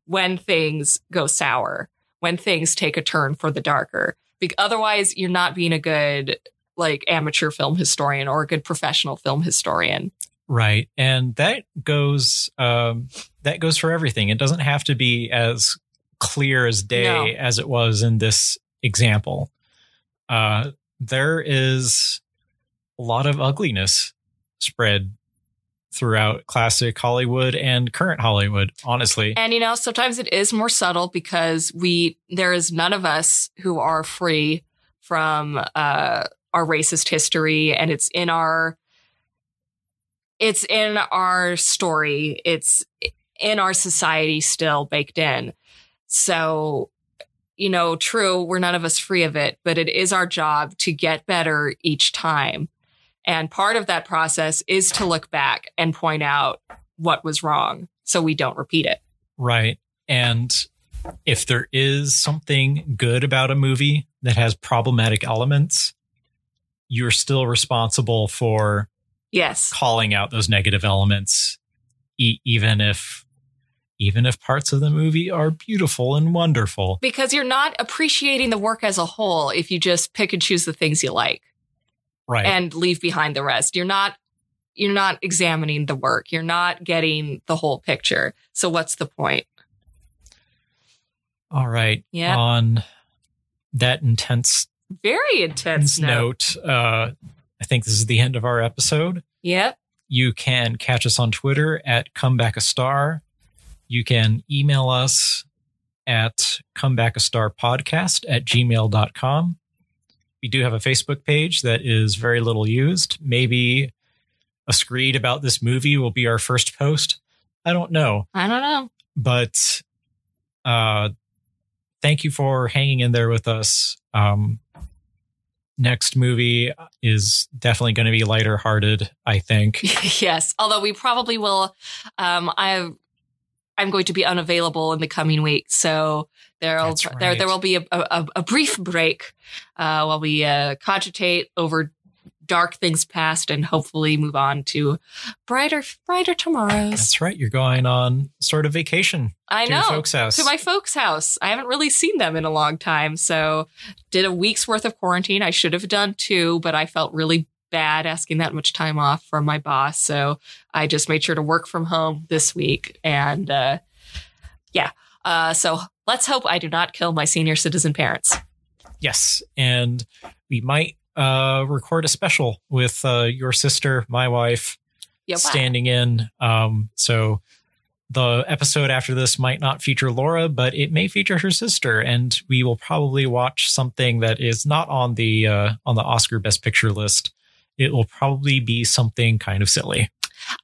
when things go sour, when things take a turn for the darker. Be- otherwise, you're not being a good like amateur film historian or a good professional film historian. Right. And that goes um that goes for everything. It doesn't have to be as clear as day No. as it was in this example. Uh there is a lot of ugliness spread throughout classic Hollywood and current Hollywood, honestly. And you know, sometimes it is more subtle because we there is none of us who are free from uh our racist history and it's in our it's in our story. It's in our society still baked in. So, you know, true, we're none of us free of it, but it is our job to get better each time. And part of that process is to look back and point out what was wrong so we don't repeat it. Right. And if there is something good about a movie that has problematic elements, you're still responsible for Yes. calling out those negative elements, e- even if even if parts of the movie are beautiful and wonderful. Because you're not appreciating the work as a whole if you just pick and choose the things you like Right. and leave behind the rest. You're not you're not examining the work. You're not getting the whole picture. So what's the point? All right. Yeah. On that intense Very intense note. note, uh, I think this is the end of our episode. Yep. You can catch us on Twitter at comeback a star. You can email us at comebackastarpodcast at gmail.com. We do have a Facebook page that is very little used. Maybe a screed about this movie will be our first post. I don't know. I don't know. But uh thank you for hanging in there with us. Um next movie is definitely going to be lighter hearted, I think. yes. Although we probably will um I I'm going to be unavailable in the coming week. So there'll That's there there will be a, a, a brief break uh while we uh cogitate over dark things past and hopefully move on to brighter brighter tomorrows. That's right. You're going on sort of vacation I to know. your folks' house. to my folks' house. I haven't really seen them in a long time. So did a week's worth of quarantine. I should have done two, but I felt really bad asking that much time off from my boss. So I just made sure to work from home this week. And uh, yeah. Uh, so let's hope I do not kill my senior citizen parents. yes. And we might uh, record a special with uh, your sister, my wife, Yeah. wow. standing in. Um, so the episode after this might not feature Laura, but it may feature her sister, and we will probably watch something that is not on the uh, on the Oscar Best Picture list. It will probably be something kind of silly.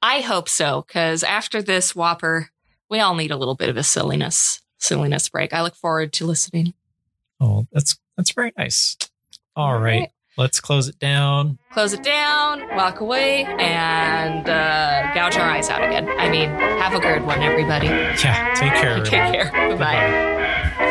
I hope so, because after this Whopper, we all need a little bit of a silliness silliness break. I look forward to listening. Oh, that's that's very nice. All All right, right. let's close it down. close it down, walk away, and uh, gouge our eyes out again. I mean, have a good one, everybody. Yeah, take care. Take care. Bye bye.